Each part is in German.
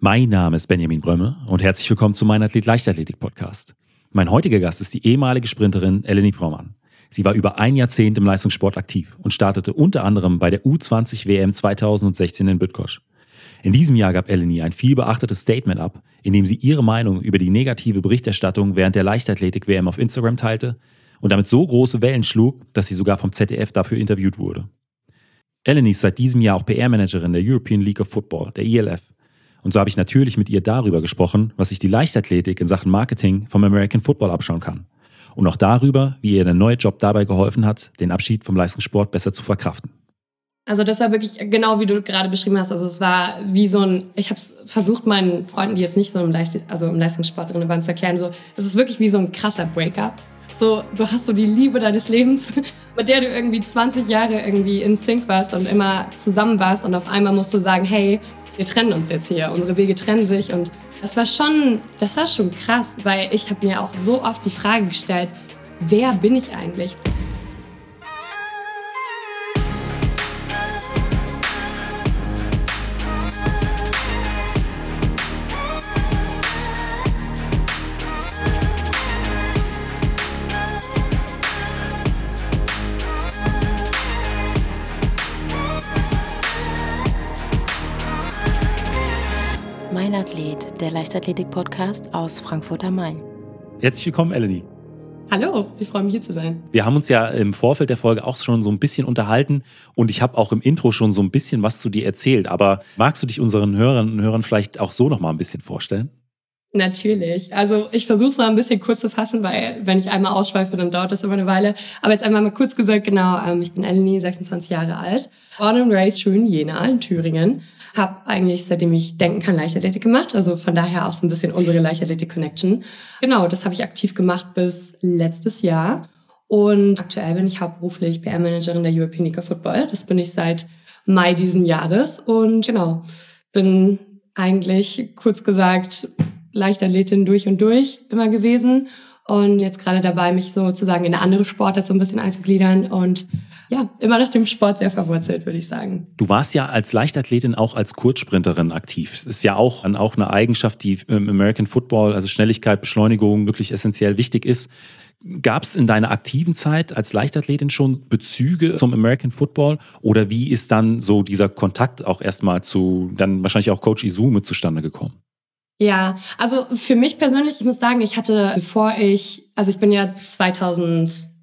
Mein Name ist Benjamin Brömme und herzlich willkommen zu meinem Athlet Leichtathletik Podcast. Mein heutiger Gast ist die ehemalige Sprinterin Eleni Frommann. Sie war über ein Jahrzehnt im Leistungssport aktiv und startete unter anderem bei der U20 WM 2016 in Bütkosch. In diesem Jahr gab Eleni ein viel beachtetes Statement ab, in dem sie ihre Meinung über die negative Berichterstattung während der Leichtathletik-WM auf Instagram teilte und damit so große Wellen schlug, dass sie sogar vom ZDF dafür interviewt wurde. Eleni ist seit diesem Jahr auch PR-Managerin der European League of Football, der ELF, und so habe ich natürlich mit ihr darüber gesprochen, was sich die Leichtathletik in Sachen Marketing vom American Football abschauen kann. Und auch darüber, wie ihr der neue Job dabei geholfen hat, den Abschied vom Leistungssport besser zu verkraften. Also das war wirklich genau wie du gerade beschrieben hast. Also es war wie so ein, ich habe es versucht meinen Freunden, die jetzt nicht so im, Leicht, also im Leistungssport drin waren, zu erklären. So, es ist wirklich wie so ein krasser Breakup. So, du hast so die Liebe deines Lebens, mit der du irgendwie 20 Jahre irgendwie in Sync warst und immer zusammen warst und auf einmal musst du sagen, hey, wir trennen uns jetzt hier, unsere Wege trennen sich und das war schon, das war schon krass, weil ich habe mir auch so oft die Frage gestellt, wer bin ich eigentlich? Leichtathletik-Podcast aus Frankfurt am Main. Herzlich willkommen, Eleni. Hallo, ich freue mich hier zu sein. Wir haben uns ja im Vorfeld der Folge auch schon so ein bisschen unterhalten und ich habe auch im Intro schon so ein bisschen was zu dir erzählt. Aber magst du dich unseren Hörern und Hörern vielleicht auch so noch mal ein bisschen vorstellen? Natürlich. Also ich versuche es mal ein bisschen kurz zu fassen, weil wenn ich einmal ausschweife, dann dauert das immer eine Weile. Aber jetzt einmal mal kurz gesagt, genau, ähm, ich bin Eleni, 26 Jahre alt, born and raised schön Jena in Thüringen habe eigentlich, seitdem ich denken kann, Leichtathletik gemacht. Also von daher auch so ein bisschen unsere Leichtathletik-Connection. Genau, das habe ich aktiv gemacht bis letztes Jahr. Und aktuell bin ich hauptberuflich PR-Managerin der European League of Football. Das bin ich seit Mai diesen Jahres. Und genau, bin eigentlich, kurz gesagt, Leichtathletin durch und durch immer gewesen. Und jetzt gerade dabei, mich sozusagen in eine andere Sportart so ein bisschen einzugliedern und ja, immer nach dem Sport sehr verwurzelt, würde ich sagen. Du warst ja als Leichtathletin auch als Kurzsprinterin aktiv. Das ist ja auch, auch eine Eigenschaft, die im American Football, also Schnelligkeit, Beschleunigung wirklich essentiell wichtig ist. Gab es in deiner aktiven Zeit als Leichtathletin schon Bezüge zum American Football oder wie ist dann so dieser Kontakt auch erstmal zu dann wahrscheinlich auch Coach Izume zustande gekommen? Ja, also für mich persönlich, ich muss sagen, ich hatte, bevor ich, also ich bin ja 2000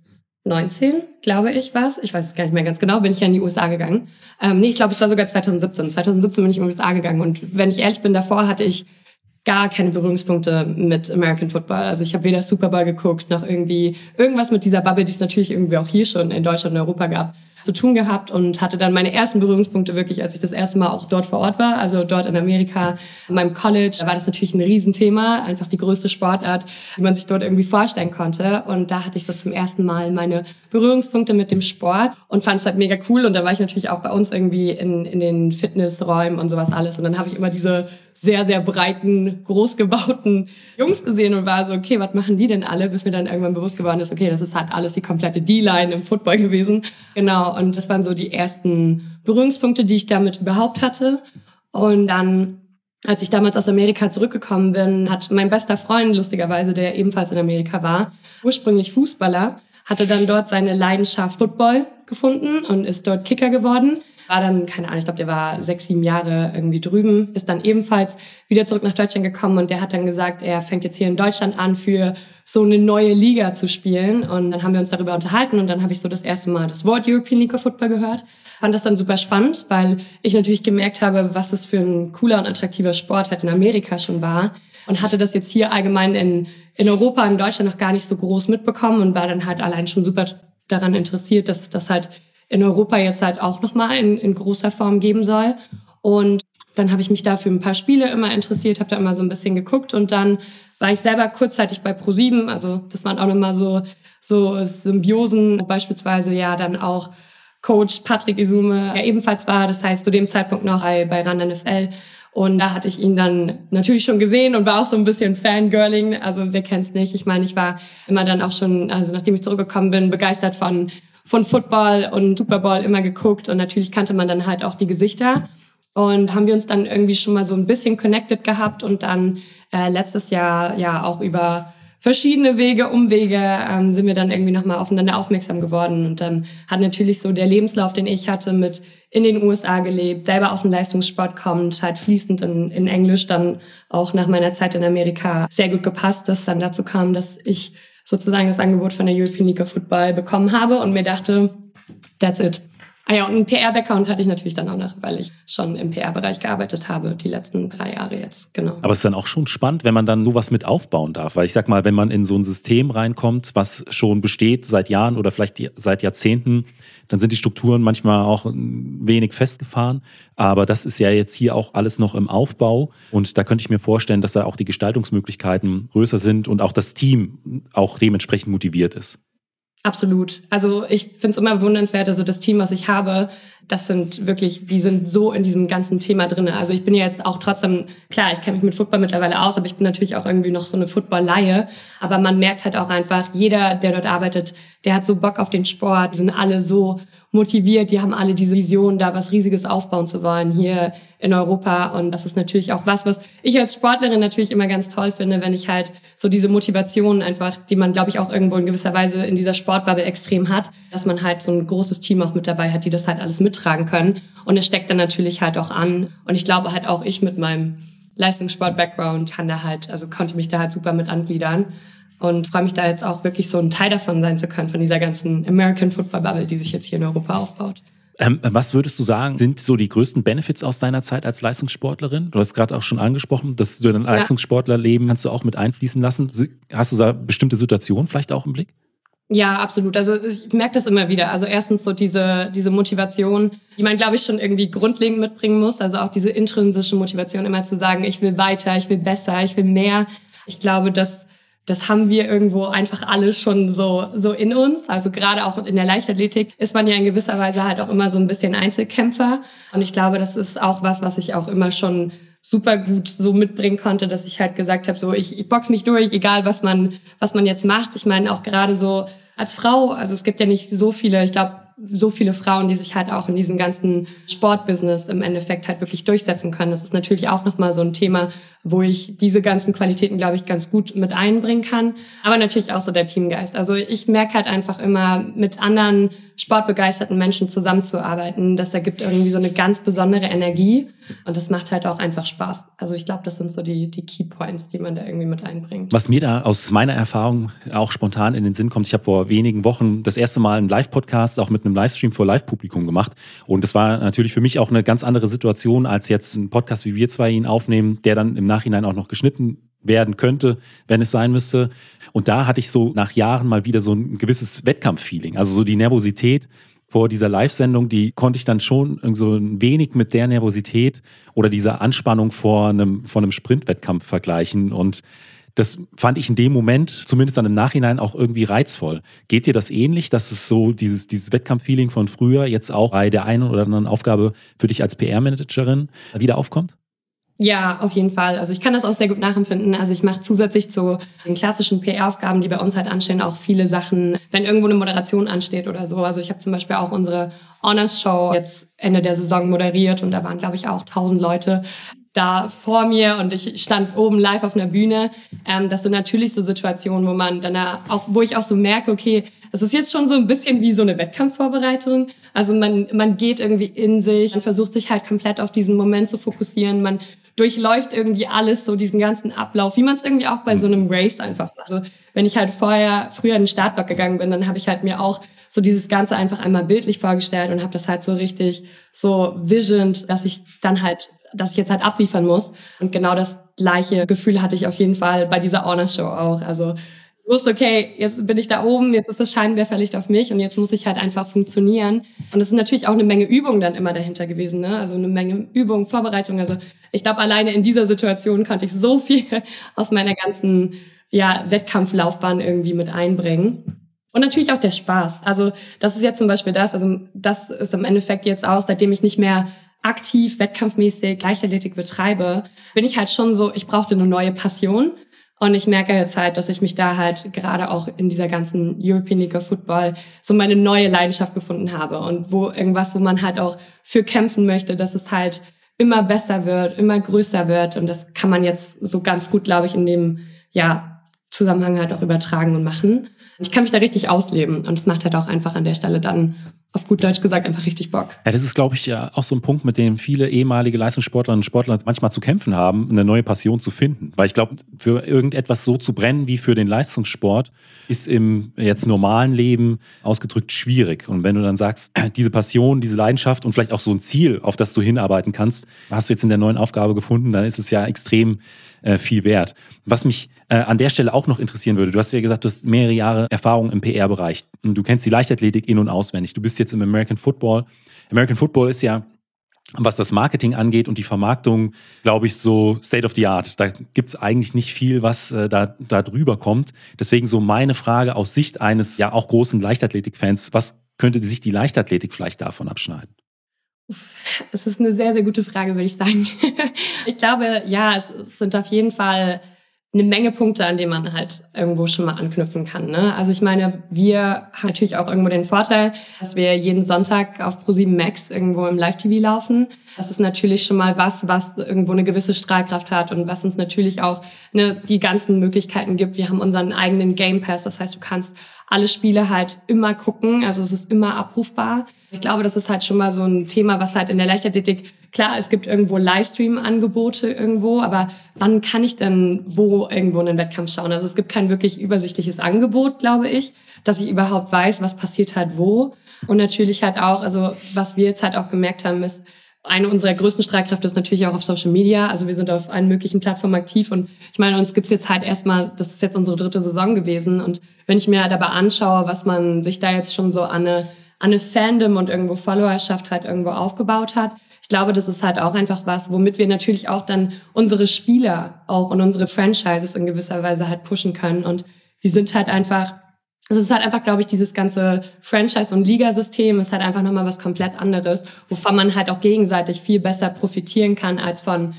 19, glaube ich, was. Ich weiß es gar nicht mehr ganz genau, bin ich ja in die USA gegangen. Ähm, nee, ich glaube, es war sogar 2017. 2017 bin ich in die USA gegangen. Und wenn ich ehrlich bin, davor hatte ich gar keine Berührungspunkte mit American Football. Also ich habe weder Super Bowl geguckt, noch irgendwie irgendwas mit dieser Bubble, die es natürlich irgendwie auch hier schon in Deutschland und Europa gab zu tun gehabt und hatte dann meine ersten Berührungspunkte wirklich, als ich das erste Mal auch dort vor Ort war, also dort in Amerika, in meinem College. War das natürlich ein Riesenthema, einfach die größte Sportart, die man sich dort irgendwie vorstellen konnte. Und da hatte ich so zum ersten Mal meine Berührungspunkte mit dem Sport und fand es halt mega cool. Und da war ich natürlich auch bei uns irgendwie in, in den Fitnessräumen und sowas alles. Und dann habe ich immer diese sehr, sehr breiten, großgebauten Jungs gesehen und war so, okay, was machen die denn alle? Bis mir dann irgendwann bewusst geworden ist, okay, das ist halt alles die komplette D-Line im Football gewesen. Genau, und das waren so die ersten Berührungspunkte, die ich damit überhaupt hatte. Und dann, als ich damals aus Amerika zurückgekommen bin, hat mein bester Freund, lustigerweise, der ebenfalls in Amerika war, ursprünglich Fußballer, hatte dann dort seine Leidenschaft Football gefunden und ist dort Kicker geworden. War dann, keine Ahnung, ich glaube, der war sechs, sieben Jahre irgendwie drüben, ist dann ebenfalls wieder zurück nach Deutschland gekommen und der hat dann gesagt, er fängt jetzt hier in Deutschland an, für so eine neue Liga zu spielen. Und dann haben wir uns darüber unterhalten und dann habe ich so das erste Mal das Wort European League of Football gehört. Fand das dann super spannend, weil ich natürlich gemerkt habe, was es für ein cooler und attraktiver Sport halt in Amerika schon war und hatte das jetzt hier allgemein in, in Europa, in Deutschland noch gar nicht so groß mitbekommen und war dann halt allein schon super daran interessiert, dass es das halt in Europa jetzt halt auch nochmal in, in großer Form geben soll. Und dann habe ich mich da für ein paar Spiele immer interessiert, habe da immer so ein bisschen geguckt und dann war ich selber kurzzeitig bei Pro7, also das waren auch nochmal so, so Symbiosen, beispielsweise ja dann auch Coach Patrick Isume, der ebenfalls war, das heißt zu dem Zeitpunkt noch bei, bei Rand NFL. Und da hatte ich ihn dann natürlich schon gesehen und war auch so ein bisschen Fangirling. Also wer kennt's nicht? Ich meine, ich war immer dann auch schon, also nachdem ich zurückgekommen bin, begeistert von von Football und Super Bowl immer geguckt und natürlich kannte man dann halt auch die Gesichter. Und haben wir uns dann irgendwie schon mal so ein bisschen connected gehabt und dann äh, letztes Jahr ja auch über verschiedene Wege, Umwege ähm, sind wir dann irgendwie nochmal aufeinander aufmerksam geworden. Und dann hat natürlich so der Lebenslauf, den ich hatte, mit in den USA gelebt, selber aus dem Leistungssport kommt, halt fließend in, in Englisch, dann auch nach meiner Zeit in Amerika sehr gut gepasst, dass dann dazu kam, dass ich sozusagen das Angebot von der European League of Football bekommen habe und mir dachte, that's it. Ah ja, und einen PR-Background hatte ich natürlich dann auch noch, weil ich schon im PR-Bereich gearbeitet habe, die letzten drei Jahre jetzt, genau. Aber es ist dann auch schon spannend, wenn man dann sowas mit aufbauen darf. Weil ich sag mal, wenn man in so ein System reinkommt, was schon besteht seit Jahren oder vielleicht seit Jahrzehnten, dann sind die Strukturen manchmal auch wenig festgefahren. Aber das ist ja jetzt hier auch alles noch im Aufbau. Und da könnte ich mir vorstellen, dass da auch die Gestaltungsmöglichkeiten größer sind und auch das Team auch dementsprechend motiviert ist. Absolut. Also ich finde es immer bewundernswert, also das Team, was ich habe, das sind wirklich, die sind so in diesem ganzen Thema drin. Also ich bin ja jetzt auch trotzdem, klar, ich kenne mich mit Football mittlerweile aus, aber ich bin natürlich auch irgendwie noch so eine Football-Laie. Aber man merkt halt auch einfach, jeder, der dort arbeitet, der hat so Bock auf den Sport, die sind alle so motiviert, die haben alle diese Vision, da was Riesiges aufbauen zu wollen hier in Europa. Und das ist natürlich auch was, was ich als Sportlerin natürlich immer ganz toll finde, wenn ich halt so diese Motivation einfach, die man, glaube ich, auch irgendwo in gewisser Weise in dieser Sportbubble extrem hat, dass man halt so ein großes Team auch mit dabei hat, die das halt alles mittragen können. Und es steckt dann natürlich halt auch an. Und ich glaube halt auch ich mit meinem Leistungssport-Background kann da halt, also konnte mich da halt super mit angliedern und freue mich da jetzt auch wirklich so ein Teil davon sein zu können, von dieser ganzen American Football Bubble, die sich jetzt hier in Europa aufbaut. Ähm, was würdest du sagen, sind so die größten Benefits aus deiner Zeit als Leistungssportlerin? Du hast gerade auch schon angesprochen, dass du dein ja. Leistungssportlerleben kannst du auch mit einfließen lassen. Hast du da bestimmte Situationen vielleicht auch im Blick? Ja, absolut. Also ich merke das immer wieder. Also erstens so diese, diese Motivation, die man, glaube ich, schon irgendwie grundlegend mitbringen muss. Also auch diese intrinsische Motivation, immer zu sagen, ich will weiter, ich will besser, ich will mehr. Ich glaube, dass das haben wir irgendwo einfach alle schon so, so in uns. Also gerade auch in der Leichtathletik ist man ja in gewisser Weise halt auch immer so ein bisschen Einzelkämpfer. Und ich glaube, das ist auch was, was ich auch immer schon super gut so mitbringen konnte, dass ich halt gesagt habe, so ich, ich box mich durch, egal was man, was man jetzt macht. Ich meine auch gerade so als Frau, also es gibt ja nicht so viele, ich glaube, so viele Frauen, die sich halt auch in diesem ganzen Sportbusiness im Endeffekt halt wirklich durchsetzen können. Das ist natürlich auch nochmal so ein Thema, wo ich diese ganzen Qualitäten, glaube ich, ganz gut mit einbringen kann. Aber natürlich auch so der Teamgeist. Also ich merke halt einfach immer mit anderen sportbegeisterten Menschen zusammenzuarbeiten. Das ergibt irgendwie so eine ganz besondere Energie und das macht halt auch einfach Spaß. Also ich glaube, das sind so die, die Key Points, die man da irgendwie mit einbringt. Was mir da aus meiner Erfahrung auch spontan in den Sinn kommt, ich habe vor wenigen Wochen das erste Mal einen Live-Podcast auch mit einem Livestream vor Live-Publikum gemacht und das war natürlich für mich auch eine ganz andere Situation als jetzt ein Podcast, wie wir zwei ihn aufnehmen, der dann im Nachhinein auch noch geschnitten werden könnte, wenn es sein müsste. Und da hatte ich so nach Jahren mal wieder so ein gewisses Wettkampffeeling. Also so die Nervosität vor dieser Live-Sendung, die konnte ich dann schon so ein wenig mit der Nervosität oder dieser Anspannung vor einem, vor einem Sprintwettkampf vergleichen. Und das fand ich in dem Moment, zumindest dann im Nachhinein, auch irgendwie reizvoll. Geht dir das ähnlich, dass es so dieses, dieses Wettkampffeeling von früher jetzt auch bei der einen oder anderen Aufgabe für dich als PR-Managerin wieder aufkommt? Ja, auf jeden Fall. Also ich kann das auch sehr gut nachempfinden. Also ich mache zusätzlich zu den klassischen PR-Aufgaben, die bei uns halt anstehen, auch viele Sachen, wenn irgendwo eine Moderation ansteht oder so. Also ich habe zum Beispiel auch unsere Honors Show jetzt Ende der Saison moderiert und da waren, glaube ich, auch tausend Leute da vor mir und ich stand oben live auf einer Bühne. Ähm, das sind natürlich so Situationen, wo man dann auch, wo ich auch so merke, okay, es ist jetzt schon so ein bisschen wie so eine Wettkampfvorbereitung. Also man, man geht irgendwie in sich und versucht sich halt komplett auf diesen Moment zu fokussieren. Man durchläuft irgendwie alles, so diesen ganzen Ablauf, wie man es irgendwie auch bei so einem Race einfach macht. Also wenn ich halt vorher, früher in den Startblock gegangen bin, dann habe ich halt mir auch so dieses Ganze einfach einmal bildlich vorgestellt und habe das halt so richtig so visioned, dass ich dann halt dass ich jetzt halt abliefern muss. Und genau das gleiche Gefühl hatte ich auf jeden Fall bei dieser Honors Show auch. Also wusste, okay, jetzt bin ich da oben, jetzt ist das Scheinwerferlicht auf mich und jetzt muss ich halt einfach funktionieren. Und es ist natürlich auch eine Menge Übung dann immer dahinter gewesen, ne? Also eine Menge Übung, Vorbereitung. Also ich glaube, alleine in dieser Situation konnte ich so viel aus meiner ganzen ja, Wettkampflaufbahn irgendwie mit einbringen. Und natürlich auch der Spaß. Also das ist jetzt zum Beispiel das, also das ist im Endeffekt jetzt auch, seitdem ich nicht mehr aktiv, wettkampfmäßig Leichtathletik betreibe, bin ich halt schon so, ich brauchte eine neue Passion. Und ich merke jetzt halt, dass ich mich da halt gerade auch in dieser ganzen European League of Football so meine neue Leidenschaft gefunden habe und wo irgendwas, wo man halt auch für kämpfen möchte, dass es halt immer besser wird, immer größer wird. Und das kann man jetzt so ganz gut, glaube ich, in dem ja, Zusammenhang halt auch übertragen und machen. Ich kann mich da richtig ausleben und es macht halt auch einfach an der Stelle dann auf gut Deutsch gesagt einfach richtig Bock. Ja, das ist, glaube ich, ja auch so ein Punkt, mit dem viele ehemalige Leistungssportlerinnen und Sportler manchmal zu kämpfen haben, eine neue Passion zu finden. Weil ich glaube, für irgendetwas so zu brennen wie für den Leistungssport ist im jetzt normalen Leben ausgedrückt schwierig. Und wenn du dann sagst, diese Passion, diese Leidenschaft und vielleicht auch so ein Ziel, auf das du hinarbeiten kannst, hast du jetzt in der neuen Aufgabe gefunden, dann ist es ja extrem äh, viel wert. Was mich äh, an der Stelle auch noch interessieren würde, du hast ja gesagt, du hast mehrere Jahre Erfahrung im PR-Bereich. Du kennst die Leichtathletik in- und auswendig. Du bist jetzt im American Football. American Football ist ja was das Marketing angeht und die Vermarktung, glaube ich, so State of the Art. Da gibt es eigentlich nicht viel, was äh, da, da drüber kommt. Deswegen so meine Frage aus Sicht eines ja auch großen Leichtathletik-Fans, was könnte sich die Leichtathletik vielleicht davon abschneiden? Es ist eine sehr, sehr gute Frage, würde ich sagen. ich glaube, ja, es sind auf jeden Fall eine Menge Punkte, an denen man halt irgendwo schon mal anknüpfen kann. Ne? Also ich meine, wir haben natürlich auch irgendwo den Vorteil, dass wir jeden Sonntag auf ProSieben Max irgendwo im Live-TV laufen. Das ist natürlich schon mal was, was irgendwo eine gewisse Strahlkraft hat und was uns natürlich auch ne, die ganzen Möglichkeiten gibt. Wir haben unseren eigenen Game Pass, das heißt, du kannst alle Spiele halt immer gucken, also es ist immer abrufbar. Ich glaube, das ist halt schon mal so ein Thema, was halt in der Leichtathletik, klar, es gibt irgendwo Livestream-Angebote irgendwo, aber wann kann ich denn wo irgendwo einen Wettkampf schauen? Also es gibt kein wirklich übersichtliches Angebot, glaube ich, dass ich überhaupt weiß, was passiert halt wo. Und natürlich halt auch, also was wir jetzt halt auch gemerkt haben, ist, eine unserer größten Streitkräfte ist natürlich auch auf Social Media. Also wir sind auf allen möglichen Plattformen aktiv und ich meine, uns gibt's jetzt halt erstmal, das ist jetzt unsere dritte Saison gewesen und wenn ich mir halt aber anschaue, was man sich da jetzt schon so an eine an eine Fandom und irgendwo Followerschaft halt irgendwo aufgebaut hat. Ich glaube, das ist halt auch einfach was, womit wir natürlich auch dann unsere Spieler auch und unsere Franchises in gewisser Weise halt pushen können. Und die sind halt einfach, es ist halt einfach, glaube ich, dieses ganze Franchise- und Ligasystem ist halt einfach nochmal was komplett anderes, wovon man halt auch gegenseitig viel besser profitieren kann als von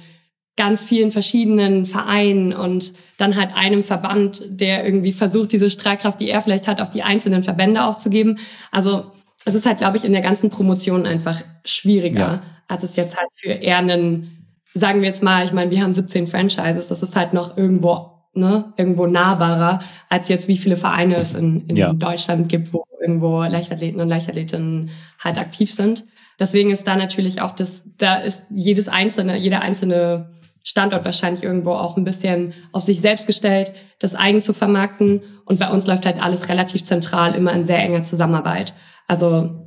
ganz vielen verschiedenen Vereinen und dann halt einem Verband, der irgendwie versucht, diese Streitkraft, die er vielleicht hat, auf die einzelnen Verbände aufzugeben. Also es ist halt, glaube ich, in der ganzen Promotion einfach schwieriger, ja. als es jetzt halt für eher einen, sagen wir jetzt mal, ich meine, wir haben 17 Franchises, das ist halt noch irgendwo, ne, irgendwo nahbarer, als jetzt wie viele Vereine es in, in ja. Deutschland gibt, wo irgendwo Leichtathleten und Leichtathletinnen halt aktiv sind. Deswegen ist da natürlich auch das, da ist jedes einzelne, jeder einzelne Standort wahrscheinlich irgendwo auch ein bisschen auf sich selbst gestellt, das eigen zu vermarkten. Und bei uns läuft halt alles relativ zentral, immer in sehr enger Zusammenarbeit. Also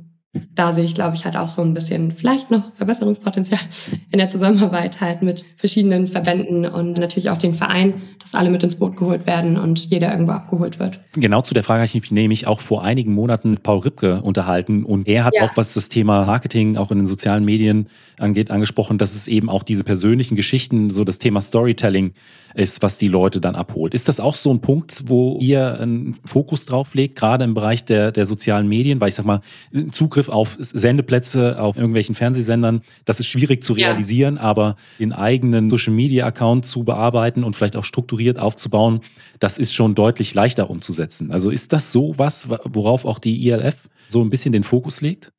da sehe ich, glaube ich, halt auch so ein bisschen vielleicht noch Verbesserungspotenzial in der Zusammenarbeit halt mit verschiedenen Verbänden und natürlich auch den Verein, dass alle mit ins Boot geholt werden und jeder irgendwo abgeholt wird. Genau zu der Frage habe ich mich nämlich auch vor einigen Monaten mit Paul Ripke unterhalten und er hat ja. auch, was das Thema Marketing auch in den sozialen Medien angeht, angesprochen, dass es eben auch diese persönlichen Geschichten, so das Thema Storytelling ist, was die Leute dann abholt. Ist das auch so ein Punkt, wo ihr einen Fokus drauf legt, gerade im Bereich der, der sozialen Medien? Weil ich sag mal, Zugriff auf Sendeplätze auf irgendwelchen Fernsehsendern, das ist schwierig zu realisieren, ja. aber den eigenen Social Media Account zu bearbeiten und vielleicht auch strukturiert aufzubauen, das ist schon deutlich leichter umzusetzen. Also ist das so was, worauf auch die ILF so ein bisschen den Fokus legt?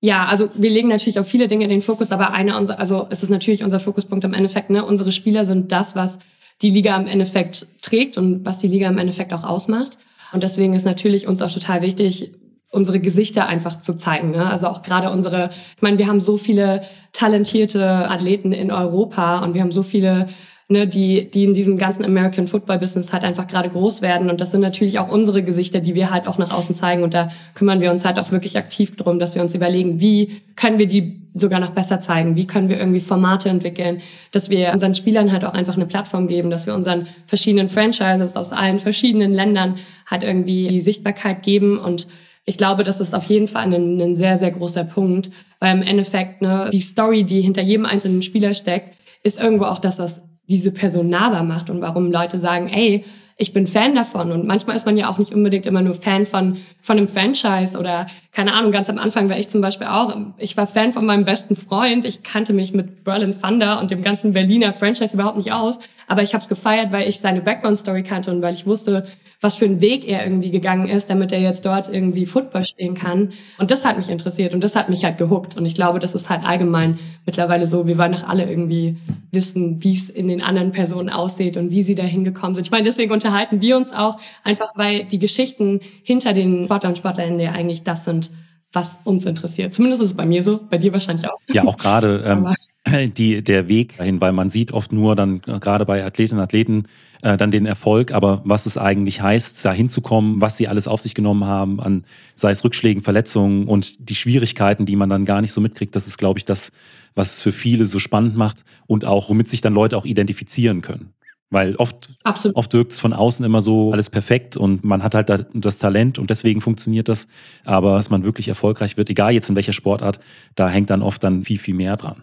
Ja, also wir legen natürlich auf viele Dinge den Fokus, aber einer unserer, also es ist natürlich unser Fokuspunkt im Endeffekt, ne? Unsere Spieler sind das, was die Liga im Endeffekt trägt und was die Liga im Endeffekt auch ausmacht. Und deswegen ist natürlich uns auch total wichtig, unsere Gesichter einfach zu zeigen. Ne? Also auch gerade unsere, ich meine, wir haben so viele talentierte Athleten in Europa und wir haben so viele ne, die, die in diesem ganzen American Football Business halt einfach gerade groß werden. Und das sind natürlich auch unsere Gesichter, die wir halt auch nach außen zeigen. Und da kümmern wir uns halt auch wirklich aktiv drum, dass wir uns überlegen, wie können wir die sogar noch besser zeigen? Wie können wir irgendwie Formate entwickeln, dass wir unseren Spielern halt auch einfach eine Plattform geben, dass wir unseren verschiedenen Franchises aus allen verschiedenen Ländern halt irgendwie die Sichtbarkeit geben und ich glaube, das ist auf jeden Fall ein, ein sehr, sehr großer Punkt, weil im Endeffekt ne, die Story, die hinter jedem einzelnen Spieler steckt, ist irgendwo auch das, was diese Person nahbar macht und warum Leute sagen, ey, ich bin Fan davon. Und manchmal ist man ja auch nicht unbedingt immer nur Fan von, von einem Franchise oder keine Ahnung, ganz am Anfang war ich zum Beispiel auch, ich war Fan von meinem besten Freund. Ich kannte mich mit Berlin Thunder und dem ganzen Berliner Franchise überhaupt nicht aus. Aber ich habe es gefeiert, weil ich seine Background-Story kannte und weil ich wusste, was für einen Weg er irgendwie gegangen ist, damit er jetzt dort irgendwie Football spielen kann. Und das hat mich interessiert und das hat mich halt gehuckt. Und ich glaube, das ist halt allgemein mittlerweile so. Wir wollen alle irgendwie wissen, wie es in den anderen Personen aussieht und wie sie da hingekommen sind. Ich meine, deswegen unterhalten wir uns auch einfach, weil die Geschichten hinter den Sportlern und Sportlerinnen ja eigentlich das sind, was uns interessiert. Zumindest ist es bei mir so, bei dir wahrscheinlich auch. Ja, auch gerade ähm, die, der Weg dahin, weil man sieht oft nur dann äh, gerade bei Athletinnen und Athleten äh, dann den Erfolg, aber was es eigentlich heißt, da hinzukommen, was sie alles auf sich genommen haben, an sei es Rückschlägen, Verletzungen und die Schwierigkeiten, die man dann gar nicht so mitkriegt, das ist, glaube ich, das, was es für viele so spannend macht und auch, womit sich dann Leute auch identifizieren können. Weil oft, oft wirkt es von außen immer so alles perfekt und man hat halt das Talent und deswegen funktioniert das. Aber dass man wirklich erfolgreich wird, egal jetzt in welcher Sportart, da hängt dann oft dann viel, viel mehr dran.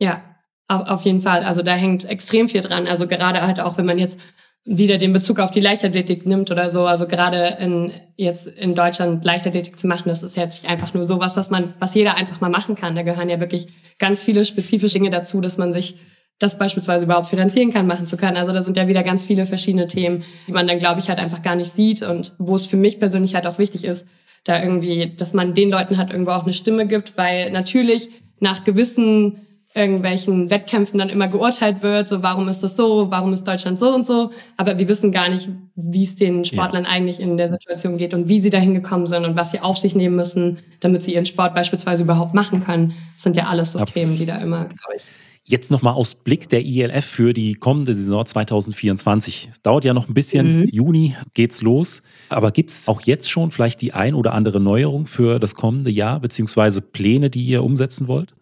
Ja, auf jeden Fall. Also da hängt extrem viel dran. Also gerade halt auch, wenn man jetzt wieder den Bezug auf die Leichtathletik nimmt oder so. Also gerade in, jetzt in Deutschland Leichtathletik zu machen, das ist jetzt einfach nur sowas, was man, was jeder einfach mal machen kann. Da gehören ja wirklich ganz viele spezifische Dinge dazu, dass man sich das beispielsweise überhaupt finanzieren kann, machen zu können. Also da sind ja wieder ganz viele verschiedene Themen, die man dann, glaube ich, halt einfach gar nicht sieht und wo es für mich persönlich halt auch wichtig ist, da irgendwie, dass man den Leuten halt irgendwo auch eine Stimme gibt, weil natürlich nach gewissen irgendwelchen Wettkämpfen dann immer geurteilt wird, so warum ist das so, warum ist Deutschland so und so, aber wir wissen gar nicht, wie es den Sportlern ja. eigentlich in der Situation geht und wie sie dahin gekommen sind und was sie auf sich nehmen müssen, damit sie ihren Sport beispielsweise überhaupt machen können. Das sind ja alles so Absolut. Themen, die da immer, glaube ich. Jetzt nochmal aus Blick der ILF für die kommende Saison 2024. Es dauert ja noch ein bisschen. Mhm. Juni geht's los. Aber gibt es auch jetzt schon vielleicht die ein oder andere Neuerung für das kommende Jahr, beziehungsweise Pläne, die ihr umsetzen wollt?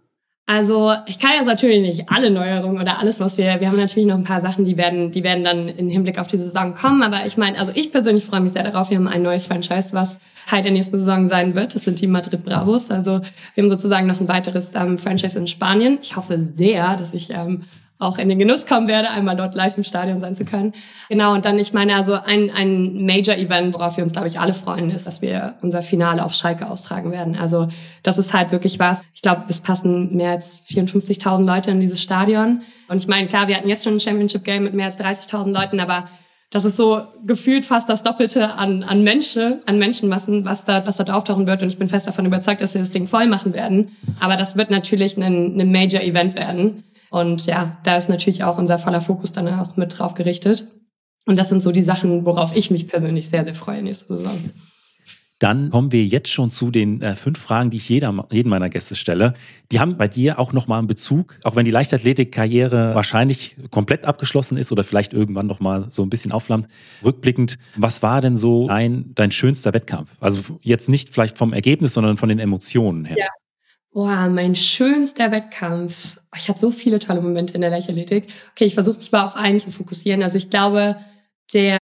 Also ich kann jetzt natürlich nicht alle Neuerungen oder alles, was wir, wir haben natürlich noch ein paar Sachen, die werden, die werden dann im Hinblick auf die Saison kommen. Aber ich meine, also ich persönlich freue mich sehr darauf. Wir haben ein neues Franchise, was halt in der nächsten Saison sein wird. Das sind die Madrid Bravos. Also wir haben sozusagen noch ein weiteres ähm, Franchise in Spanien. Ich hoffe sehr, dass ich ähm, auch in den Genuss kommen werde, einmal dort live im Stadion sein zu können. Genau, und dann, ich meine, also ein, ein Major-Event, worauf wir uns, glaube ich, alle freuen, ist, dass wir unser Finale auf Schalke austragen werden. Also das ist halt wirklich was. Ich glaube, es passen mehr als 54.000 Leute in dieses Stadion. Und ich meine, klar, wir hatten jetzt schon ein Championship-Game mit mehr als 30.000 Leuten, aber das ist so gefühlt fast das Doppelte an, an Menschen, an Menschenmassen, was da, was dort auftauchen wird. Und ich bin fest davon überzeugt, dass wir das Ding voll machen werden. Aber das wird natürlich ein, ein Major-Event werden. Und ja, da ist natürlich auch unser voller Fokus dann auch mit drauf gerichtet. Und das sind so die Sachen, worauf ich mich persönlich sehr, sehr freue nächste Saison. Dann kommen wir jetzt schon zu den äh, fünf Fragen, die ich jeder, jeden meiner Gäste stelle. Die haben bei dir auch nochmal einen Bezug, auch wenn die Leichtathletik-Karriere wahrscheinlich komplett abgeschlossen ist oder vielleicht irgendwann nochmal so ein bisschen aufflammt. Rückblickend, was war denn so dein, dein schönster Wettkampf? Also jetzt nicht vielleicht vom Ergebnis, sondern von den Emotionen her. Ja. Boah, mein schönster Wettkampf. Ich hatte so viele tolle Momente in der Leichtathletik. Okay, ich versuche mich mal auf einen zu fokussieren. Also ich glaube, der,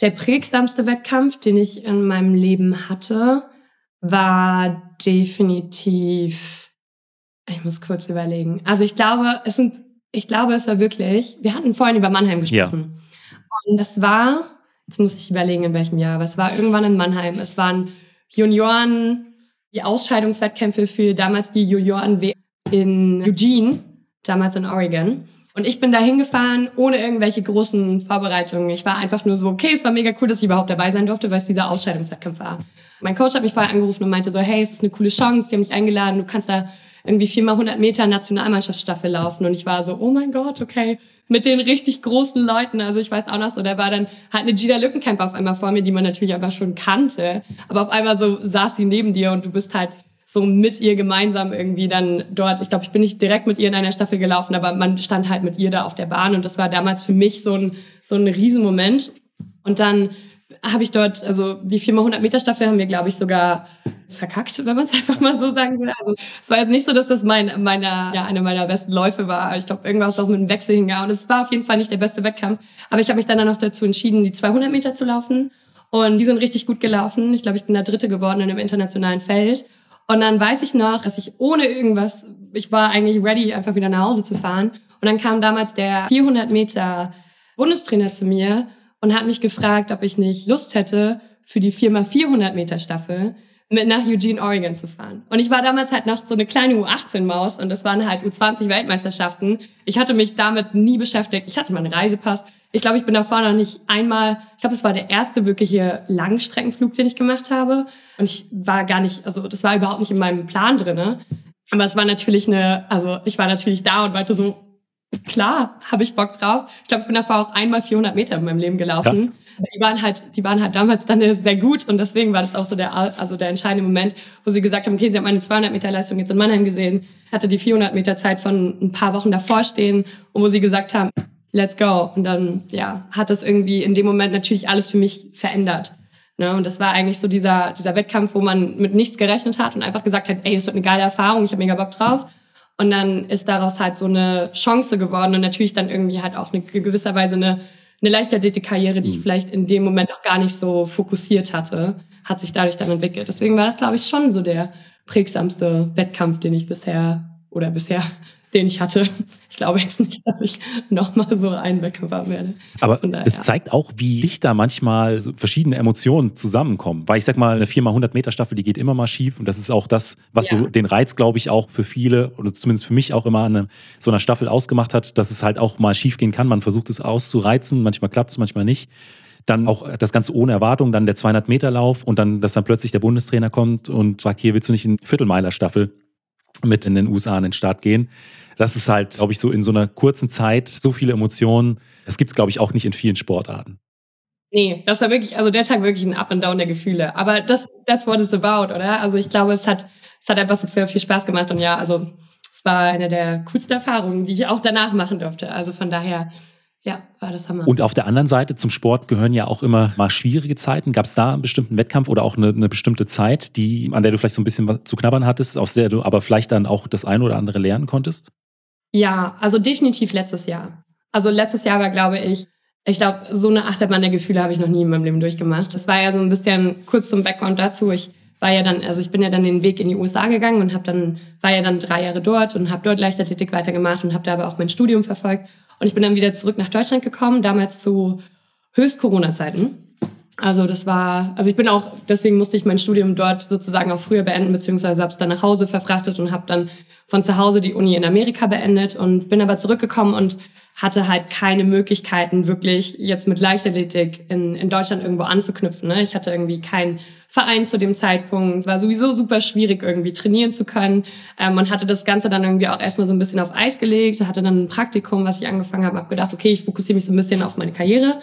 der prägsamste Wettkampf, den ich in meinem Leben hatte, war definitiv, ich muss kurz überlegen. Also ich glaube, es sind, ich glaube, es war wirklich, wir hatten vorhin über Mannheim gesprochen. Ja. Und das war, jetzt muss ich überlegen, in welchem Jahr, aber es war irgendwann in Mannheim. Es waren Junioren, die Ausscheidungswettkämpfe für damals die Junioren in Eugene, damals in Oregon. Und ich bin da hingefahren ohne irgendwelche großen Vorbereitungen. Ich war einfach nur so, okay, es war mega cool, dass ich überhaupt dabei sein durfte, weil es dieser Ausscheidungswettkampf war. Mein Coach hat mich vorher angerufen und meinte so, hey, es ist eine coole Chance, die haben mich eingeladen, du kannst da irgendwie viermal 100 Meter Nationalmannschaftsstaffel laufen und ich war so, oh mein Gott, okay, mit den richtig großen Leuten. Also ich weiß auch noch so, da war dann halt eine Gina Lückenkamp auf einmal vor mir, die man natürlich einfach schon kannte, aber auf einmal so saß sie neben dir und du bist halt so mit ihr gemeinsam irgendwie dann dort. Ich glaube, ich bin nicht direkt mit ihr in einer Staffel gelaufen, aber man stand halt mit ihr da auf der Bahn und das war damals für mich so ein so ein Riesenmoment. Und dann habe ich dort, also die 4x100 Meter Staffel haben wir, glaube ich, sogar verkackt, wenn man es einfach mal so sagen will. Also es war jetzt nicht so, dass das mein, meiner, ja, eine meiner besten Läufe war. Ich glaube, irgendwas auch mit einem Wechsel hingehauen. Es war auf jeden Fall nicht der beste Wettkampf. Aber ich habe mich dann, noch dazu entschieden, die 200 Meter zu laufen. Und die sind richtig gut gelaufen. Ich glaube, ich bin der Dritte geworden in einem internationalen Feld. Und dann weiß ich noch, dass ich ohne irgendwas, ich war eigentlich ready, einfach wieder nach Hause zu fahren. Und dann kam damals der 400 Meter Bundestrainer zu mir und hat mich gefragt, ob ich nicht Lust hätte, für die Firma 400 Meter Staffel mit nach Eugene, Oregon zu fahren. Und ich war damals halt noch so eine kleine U18-Maus und das waren halt U20-Weltmeisterschaften. Ich hatte mich damit nie beschäftigt. Ich hatte meinen Reisepass. Ich glaube, ich bin davor noch nicht einmal, ich glaube, das war der erste wirkliche Langstreckenflug, den ich gemacht habe. Und ich war gar nicht, also das war überhaupt nicht in meinem Plan drinne. Aber es war natürlich eine, also ich war natürlich da und meinte so, klar, habe ich Bock drauf. Ich glaube, ich bin davor auch einmal 400 Meter in meinem Leben gelaufen. Krass. Die waren halt, die waren halt damals dann sehr gut und deswegen war das auch so der, also der entscheidende Moment, wo sie gesagt haben, okay, sie haben meine 200 Meter Leistung jetzt in Mannheim gesehen, hatte die 400 Meter Zeit von ein paar Wochen davor stehen und wo sie gesagt haben, let's go. Und dann, ja, hat das irgendwie in dem Moment natürlich alles für mich verändert. Ne? Und das war eigentlich so dieser, dieser Wettkampf, wo man mit nichts gerechnet hat und einfach gesagt hat, ey, das wird eine geile Erfahrung, ich habe mega Bock drauf. Und dann ist daraus halt so eine Chance geworden und natürlich dann irgendwie halt auch eine gewisser Weise eine, eine Leichtathletik-Karriere, die ich mhm. vielleicht in dem Moment auch gar nicht so fokussiert hatte, hat sich dadurch dann entwickelt. Deswegen war das, glaube ich, schon so der prägsamste Wettkampf, den ich bisher oder bisher den ich hatte. Ich glaube jetzt nicht, dass ich nochmal so einen Wettkampf werde. Aber es zeigt auch, wie dicht da manchmal so verschiedene Emotionen zusammenkommen. Weil ich sag mal, eine 4x100 Meter Staffel, die geht immer mal schief. Und das ist auch das, was ja. so den Reiz, glaube ich, auch für viele oder zumindest für mich auch immer an so einer Staffel ausgemacht hat, dass es halt auch mal schief gehen kann. Man versucht es auszureizen. Manchmal klappt es, manchmal nicht dann auch das Ganze ohne Erwartung, dann der 200 Meter Lauf und dann, dass dann plötzlich der Bundestrainer kommt und sagt, hier willst du nicht in Viertelmeiler Staffel mit in den USA an den Start gehen das ist halt, glaube ich, so in so einer kurzen Zeit so viele Emotionen. Das gibt es, glaube ich, auch nicht in vielen Sportarten. Nee, das war wirklich, also der Tag wirklich ein Up and Down der Gefühle. Aber das, that's what it's about, oder? Also ich glaube, es hat, es hat einfach so viel, viel Spaß gemacht und ja, also es war eine der coolsten Erfahrungen, die ich auch danach machen durfte. Also von daher, ja, war das Hammer. Und auf der anderen Seite zum Sport gehören ja auch immer mal schwierige Zeiten. Gab es da einen bestimmten Wettkampf oder auch eine, eine, bestimmte Zeit, die, an der du vielleicht so ein bisschen zu knabbern hattest, aus der du aber vielleicht dann auch das eine oder andere lernen konntest? Ja, also definitiv letztes Jahr. Also letztes Jahr war, glaube ich, ich glaube, so eine Achterbahn der Gefühle habe ich noch nie in meinem Leben durchgemacht. Das war ja so ein bisschen kurz zum Background dazu. Ich war ja dann, also ich bin ja dann den Weg in die USA gegangen und habe dann war ja dann drei Jahre dort und habe dort Leichtathletik weitergemacht und habe da aber auch mein Studium verfolgt. Und ich bin dann wieder zurück nach Deutschland gekommen, damals zu Höchst-Corona-Zeiten. Also das war, also ich bin auch, deswegen musste ich mein Studium dort sozusagen auch früher beenden, beziehungsweise habe es dann nach Hause verfrachtet und habe dann von zu Hause die Uni in Amerika beendet und bin aber zurückgekommen und hatte halt keine Möglichkeiten, wirklich jetzt mit Leichtathletik in, in Deutschland irgendwo anzuknüpfen. Ne? Ich hatte irgendwie keinen Verein zu dem Zeitpunkt. Es war sowieso super schwierig, irgendwie trainieren zu können. Ähm, man hatte das Ganze dann irgendwie auch erstmal so ein bisschen auf Eis gelegt, hatte dann ein Praktikum, was ich angefangen habe, habe gedacht, okay, ich fokussiere mich so ein bisschen auf meine Karriere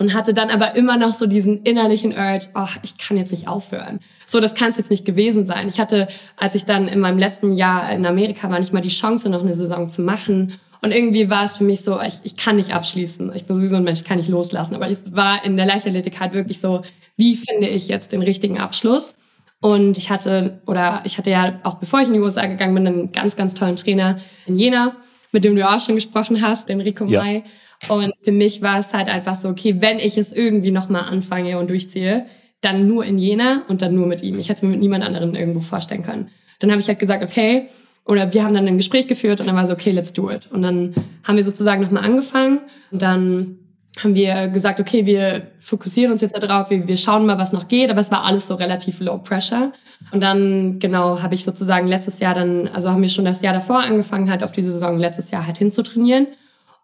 und hatte dann aber immer noch so diesen innerlichen Urge, ach, ich kann jetzt nicht aufhören. So, das kann es jetzt nicht gewesen sein. Ich hatte, als ich dann in meinem letzten Jahr in Amerika war, nicht mal die Chance, noch eine Saison zu machen. Und irgendwie war es für mich so, ich, ich kann nicht abschließen. Ich bin sowieso ein Mensch, ich kann nicht loslassen. Aber es war in der Leichtathletik halt wirklich so, wie finde ich jetzt den richtigen Abschluss? Und ich hatte, oder ich hatte ja auch bevor ich in die USA gegangen bin, einen ganz, ganz tollen Trainer in Jena, mit dem du auch schon gesprochen hast, den Rico ja. May. Und für mich war es halt einfach so, okay, wenn ich es irgendwie nochmal anfange und durchziehe, dann nur in Jena und dann nur mit ihm. Ich hätte es mir mit niemand anderen irgendwo vorstellen können. Dann habe ich halt gesagt, okay, oder wir haben dann ein Gespräch geführt und dann war so, okay, let's do it. Und dann haben wir sozusagen nochmal angefangen und dann haben wir gesagt, okay, wir fokussieren uns jetzt darauf, wir, wir schauen mal, was noch geht, aber es war alles so relativ low pressure. Und dann, genau, habe ich sozusagen letztes Jahr dann, also haben wir schon das Jahr davor angefangen, halt auf diese Saison letztes Jahr halt hinzutrainieren.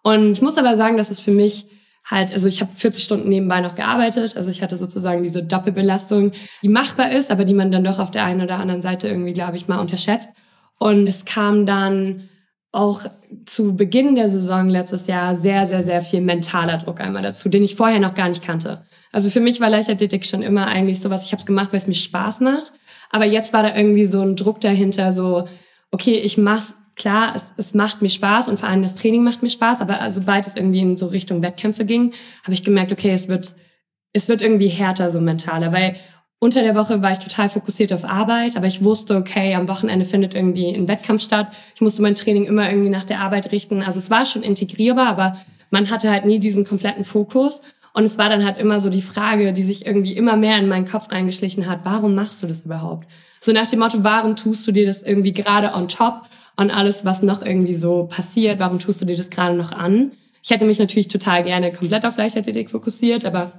Und ich muss aber sagen, dass es für mich halt, also ich habe 40 Stunden nebenbei noch gearbeitet. Also ich hatte sozusagen diese Doppelbelastung, die machbar ist, aber die man dann doch auf der einen oder anderen Seite irgendwie, glaube ich, mal unterschätzt. Und es kam dann auch zu Beginn der Saison letztes Jahr sehr, sehr, sehr viel mentaler Druck einmal dazu, den ich vorher noch gar nicht kannte. Also für mich war Leichtathletik schon immer eigentlich sowas, ich habe es gemacht, weil es mir Spaß macht. Aber jetzt war da irgendwie so ein Druck dahinter, so, okay, ich mach's klar, es, es macht mir Spaß und vor allem das Training macht mir Spaß, aber sobald es irgendwie in so Richtung Wettkämpfe ging, habe ich gemerkt, okay, es wird, es wird irgendwie härter, so mentaler, weil unter der Woche war ich total fokussiert auf Arbeit, aber ich wusste, okay, am Wochenende findet irgendwie ein Wettkampf statt. Ich musste mein Training immer irgendwie nach der Arbeit richten. Also es war schon integrierbar, aber man hatte halt nie diesen kompletten Fokus. Und es war dann halt immer so die Frage, die sich irgendwie immer mehr in meinen Kopf reingeschlichen hat, warum machst du das überhaupt? So nach dem Motto, warum tust du dir das irgendwie gerade on top? Und alles, was noch irgendwie so passiert. Warum tust du dir das gerade noch an? Ich hätte mich natürlich total gerne komplett auf Leichtathletik fokussiert, aber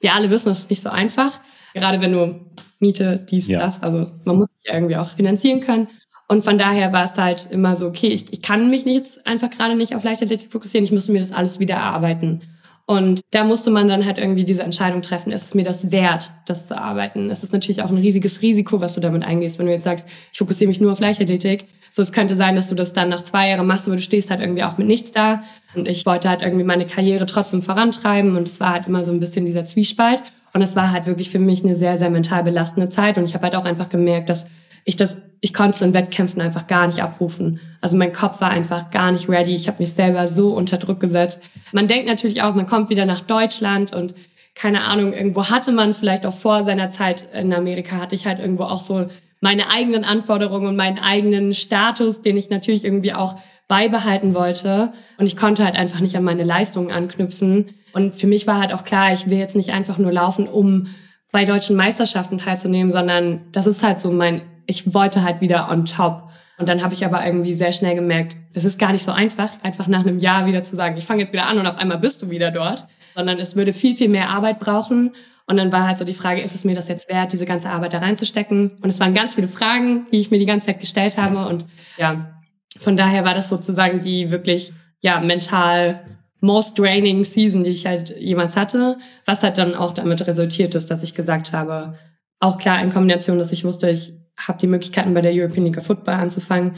wir alle wissen, es ist nicht so einfach. Gerade wenn du Miete, dies, ja. das, also man muss sich irgendwie auch finanzieren können. Und von daher war es halt immer so, okay, ich, ich kann mich nicht jetzt einfach gerade nicht auf Leichtathletik fokussieren, ich musste mir das alles wieder erarbeiten. Und da musste man dann halt irgendwie diese Entscheidung treffen, ist es mir das wert, das zu arbeiten? Es ist natürlich auch ein riesiges Risiko, was du damit eingehst, wenn du jetzt sagst, ich fokussiere mich nur auf Leichtathletik. So, es könnte sein, dass du das dann nach zwei Jahren machst, aber du stehst halt irgendwie auch mit nichts da. Und ich wollte halt irgendwie meine Karriere trotzdem vorantreiben und es war halt immer so ein bisschen dieser Zwiespalt. Und es war halt wirklich für mich eine sehr, sehr mental belastende Zeit. Und ich habe halt auch einfach gemerkt, dass ich das, ich konnte in Wettkämpfen einfach gar nicht abrufen. Also mein Kopf war einfach gar nicht ready. Ich habe mich selber so unter Druck gesetzt. Man denkt natürlich auch, man kommt wieder nach Deutschland und keine Ahnung, irgendwo hatte man vielleicht auch vor seiner Zeit in Amerika, hatte ich halt irgendwo auch so meine eigenen Anforderungen und meinen eigenen Status, den ich natürlich irgendwie auch beibehalten wollte. Und ich konnte halt einfach nicht an meine Leistungen anknüpfen. Und für mich war halt auch klar, ich will jetzt nicht einfach nur laufen, um bei deutschen Meisterschaften teilzunehmen, sondern das ist halt so mein ich wollte halt wieder on top. Und dann habe ich aber irgendwie sehr schnell gemerkt, es ist gar nicht so einfach, einfach nach einem Jahr wieder zu sagen, ich fange jetzt wieder an und auf einmal bist du wieder dort, sondern es würde viel, viel mehr Arbeit brauchen. Und dann war halt so die Frage, ist es mir das jetzt wert, diese ganze Arbeit da reinzustecken? Und es waren ganz viele Fragen, die ich mir die ganze Zeit gestellt habe. Und ja, von daher war das sozusagen die wirklich, ja, mental most draining Season, die ich halt jemals hatte, was halt dann auch damit resultiert ist, dass ich gesagt habe, auch klar in Kombination, dass ich wusste, ich habe die Möglichkeiten bei der European League of Football anzufangen.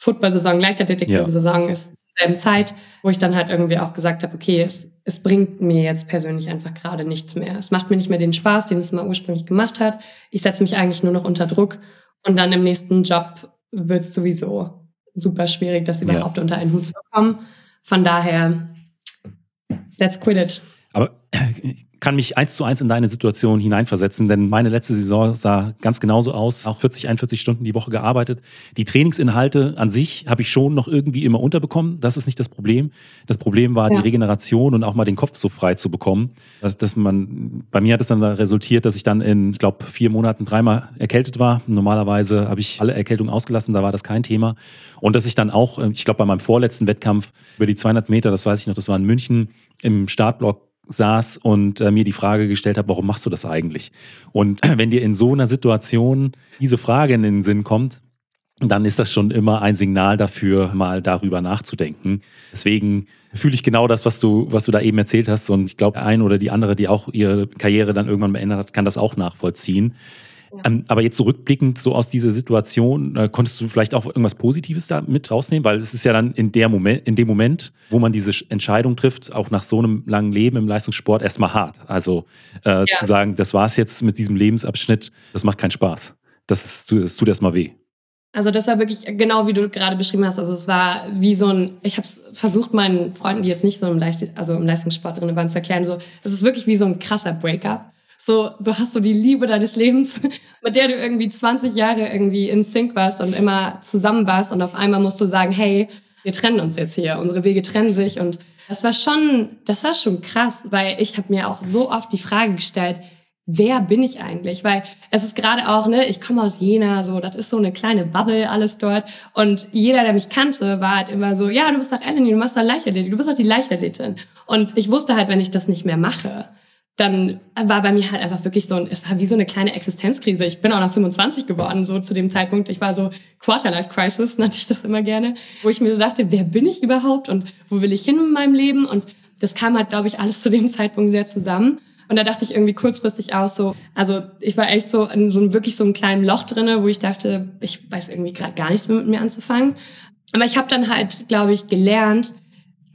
Football-Saison, Leichtathletik-Saison ja. ist zur selben Zeit, wo ich dann halt irgendwie auch gesagt habe, okay, es, es bringt mir jetzt persönlich einfach gerade nichts mehr. Es macht mir nicht mehr den Spaß, den es mal ursprünglich gemacht hat. Ich setze mich eigentlich nur noch unter Druck und dann im nächsten Job wird sowieso super schwierig, das überhaupt ja. unter einen Hut zu bekommen. Von daher, let's quit it. Aber kann mich eins zu eins in deine Situation hineinversetzen, denn meine letzte Saison sah ganz genauso aus. Auch 40, 41 Stunden die Woche gearbeitet. Die Trainingsinhalte an sich habe ich schon noch irgendwie immer unterbekommen. Das ist nicht das Problem. Das Problem war ja. die Regeneration und auch mal den Kopf so frei zu bekommen. Dass, dass man, bei mir hat es dann resultiert, dass ich dann in, ich glaube, vier Monaten dreimal erkältet war. Normalerweise habe ich alle Erkältungen ausgelassen, da war das kein Thema. Und dass ich dann auch, ich glaube, bei meinem vorletzten Wettkampf über die 200 Meter, das weiß ich noch, das war in München, im Startblock saß und äh, mir die Frage gestellt habe, warum machst du das eigentlich? Und wenn dir in so einer Situation diese Frage in den Sinn kommt, dann ist das schon immer ein Signal dafür, mal darüber nachzudenken. Deswegen fühle ich genau das, was du, was du da eben erzählt hast. Und ich glaube, ein oder die andere, die auch ihre Karriere dann irgendwann beendet hat, kann das auch nachvollziehen. Ähm, aber jetzt zurückblickend so aus dieser Situation, äh, konntest du vielleicht auch irgendwas Positives da mit rausnehmen? Weil es ist ja dann in, der Moment, in dem Moment, wo man diese Entscheidung trifft, auch nach so einem langen Leben im Leistungssport erstmal hart. Also äh, ja. zu sagen, das war's jetzt mit diesem Lebensabschnitt, das macht keinen Spaß. Das, ist, das tut erstmal weh. Also das war wirklich genau wie du gerade beschrieben hast. Also es war wie so ein, ich habe es versucht meinen Freunden, die jetzt nicht so im, Leicht, also im Leistungssport drin waren, zu erklären. So, das ist wirklich wie so ein krasser Breakup. So, du hast so die Liebe deines Lebens, mit der du irgendwie 20 Jahre irgendwie in Sync warst und immer zusammen warst und auf einmal musst du sagen, hey, wir trennen uns jetzt hier, unsere Wege trennen sich und das war schon, das war schon krass, weil ich habe mir auch so oft die Frage gestellt, wer bin ich eigentlich? Weil es ist gerade auch, ne, ich komme aus Jena, so, das ist so eine kleine Bubble, alles dort. Und jeder, der mich kannte, war halt immer so, ja, du bist doch Eleni, du machst doch Leichtathletik, du bist doch die Leichtathletin. Und ich wusste halt, wenn ich das nicht mehr mache, dann war bei mir halt einfach wirklich so ein, es war wie so eine kleine Existenzkrise. Ich bin auch noch 25 geworden, so zu dem Zeitpunkt. Ich war so Quarterlife Crisis, nannte ich das immer gerne, wo ich mir so dachte, wer bin ich überhaupt und wo will ich hin in meinem Leben? Und das kam halt, glaube ich, alles zu dem Zeitpunkt sehr zusammen. Und da dachte ich irgendwie kurzfristig auch so, also ich war echt so in so einem, wirklich so einem kleinen Loch drinne, wo ich dachte, ich weiß irgendwie gerade gar nichts mehr mit mir anzufangen. Aber ich habe dann halt, glaube ich, gelernt,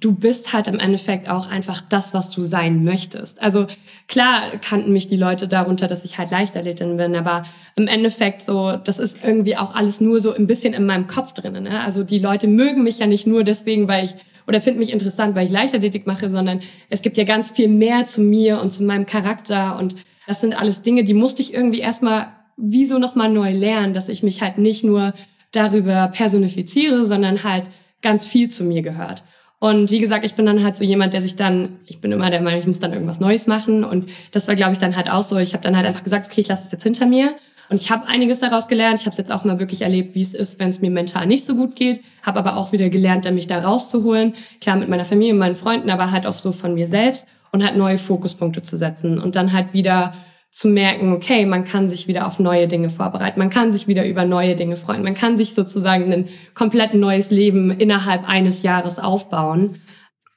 du bist halt im Endeffekt auch einfach das, was du sein möchtest. Also klar kannten mich die Leute darunter, dass ich halt Leichtathletin bin, aber im Endeffekt so, das ist irgendwie auch alles nur so ein bisschen in meinem Kopf drin. Ne? Also die Leute mögen mich ja nicht nur deswegen, weil ich oder finden mich interessant, weil ich Leichtathletik mache, sondern es gibt ja ganz viel mehr zu mir und zu meinem Charakter und das sind alles Dinge, die musste ich irgendwie erstmal wieso nochmal neu lernen, dass ich mich halt nicht nur darüber personifiziere, sondern halt ganz viel zu mir gehört. Und wie gesagt, ich bin dann halt so jemand, der sich dann, ich bin immer der Meinung, ich muss dann irgendwas Neues machen. Und das war, glaube ich, dann halt auch so. Ich habe dann halt einfach gesagt, okay, ich lasse es jetzt hinter mir. Und ich habe einiges daraus gelernt. Ich habe es jetzt auch mal wirklich erlebt, wie es ist, wenn es mir mental nicht so gut geht. Habe aber auch wieder gelernt, mich da rauszuholen. Klar mit meiner Familie, meinen Freunden, aber halt auch so von mir selbst und halt neue Fokuspunkte zu setzen und dann halt wieder zu merken, okay, man kann sich wieder auf neue Dinge vorbereiten, man kann sich wieder über neue Dinge freuen, man kann sich sozusagen ein komplett neues Leben innerhalb eines Jahres aufbauen.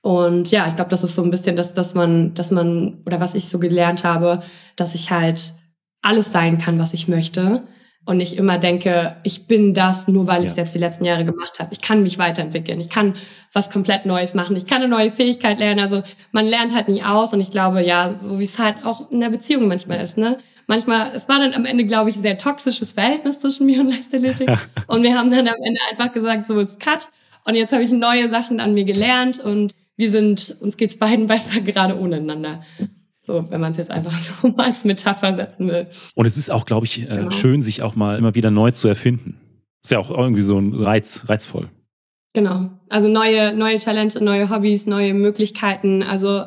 Und ja, ich glaube, das ist so ein bisschen das, dass man, dass man, oder was ich so gelernt habe, dass ich halt alles sein kann, was ich möchte und nicht immer denke, ich bin das nur, weil ich es jetzt die letzten Jahre gemacht habe. Ich kann mich weiterentwickeln, ich kann was komplett Neues machen, ich kann eine neue Fähigkeit lernen. Also man lernt halt nie aus und ich glaube, ja, so wie es halt auch in der Beziehung manchmal ist, ne? Manchmal, es war dann am Ende, glaube ich, ein sehr toxisches Verhältnis zwischen mir und Leichtathletik. und wir haben dann am Ende einfach gesagt, so ist Cut. Und jetzt habe ich neue Sachen an mir gelernt und wir sind, uns geht's beiden besser gerade ohne einander. So, wenn man es jetzt einfach so mal als Metapher setzen will. Und es ist auch, glaube ich, äh, genau. schön, sich auch mal immer wieder neu zu erfinden. Ist ja auch irgendwie so ein Reiz, reizvoll. Genau. Also neue, neue Talente, neue Hobbys, neue Möglichkeiten. Also,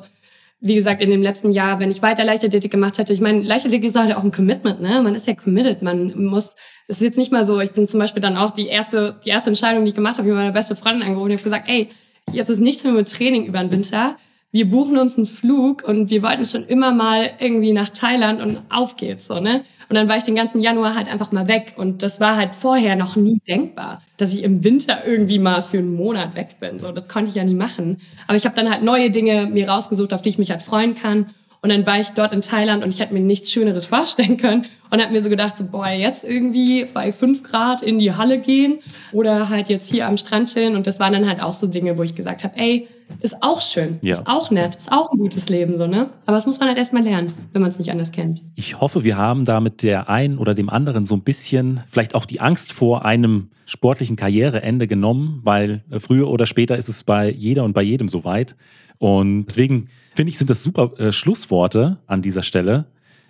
wie gesagt, in dem letzten Jahr, wenn ich weiter Leichtathletik gemacht hätte, ich meine, Leichtathletik ist halt auch ein Commitment, ne? Man ist ja committed. Man muss, es ist jetzt nicht mal so, ich bin zum Beispiel dann auch die erste, die erste Entscheidung, die ich gemacht habe, ich habe meine beste Freundin angerufen und habe gesagt, ey, jetzt ist nichts mehr mit Training über den Winter wir buchen uns einen Flug und wir wollten schon immer mal irgendwie nach Thailand und auf geht's so, ne? Und dann war ich den ganzen Januar halt einfach mal weg und das war halt vorher noch nie denkbar, dass ich im Winter irgendwie mal für einen Monat weg bin. So, das konnte ich ja nie machen. Aber ich habe dann halt neue Dinge mir rausgesucht, auf die ich mich halt freuen kann und dann war ich dort in Thailand und ich hätte mir nichts Schöneres vorstellen können und habe mir so gedacht, so, boah, jetzt irgendwie bei fünf Grad in die Halle gehen oder halt jetzt hier am Strand chillen. Und das waren dann halt auch so Dinge, wo ich gesagt habe, ey, ist auch schön, ja. ist auch nett, ist auch ein gutes Leben, so, ne? Aber das muss man halt erstmal lernen, wenn man es nicht anders kennt. Ich hoffe, wir haben da mit der einen oder dem anderen so ein bisschen vielleicht auch die Angst vor einem sportlichen Karriereende genommen, weil früher oder später ist es bei jeder und bei jedem soweit. Und deswegen finde ich, sind das super äh, Schlussworte an dieser Stelle.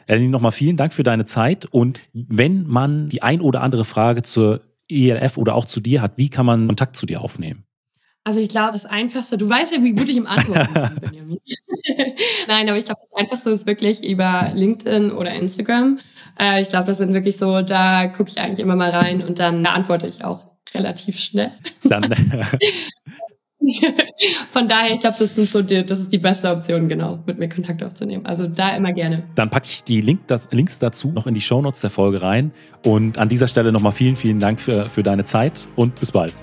Eleni, nochmal vielen Dank für deine Zeit. Und wenn man die ein oder andere Frage zur ELF oder auch zu dir hat, wie kann man Kontakt zu dir aufnehmen? Also ich glaube, das Einfachste, du weißt ja, wie gut ich im Antworten bin, Benjamin. Nein, aber ich glaube, das Einfachste ist wirklich über LinkedIn oder Instagram. Äh, ich glaube, das sind wirklich so, da gucke ich eigentlich immer mal rein und dann da antworte ich auch relativ schnell. Dann, Von daher, ich glaube, das sind so die, das ist die beste Option, genau, mit mir Kontakt aufzunehmen. Also da immer gerne. Dann packe ich die Link, das, Links dazu noch in die Shownotes der Folge rein. Und an dieser Stelle nochmal vielen, vielen Dank für, für deine Zeit und bis bald.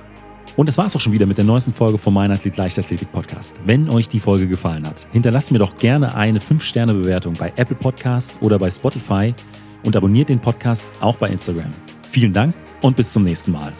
Und das war es auch schon wieder mit der neuesten Folge vom Mein Athlet Leichtathletik Podcast. Wenn euch die Folge gefallen hat, hinterlasst mir doch gerne eine 5-Sterne-Bewertung bei Apple Podcast oder bei Spotify und abonniert den Podcast auch bei Instagram. Vielen Dank und bis zum nächsten Mal.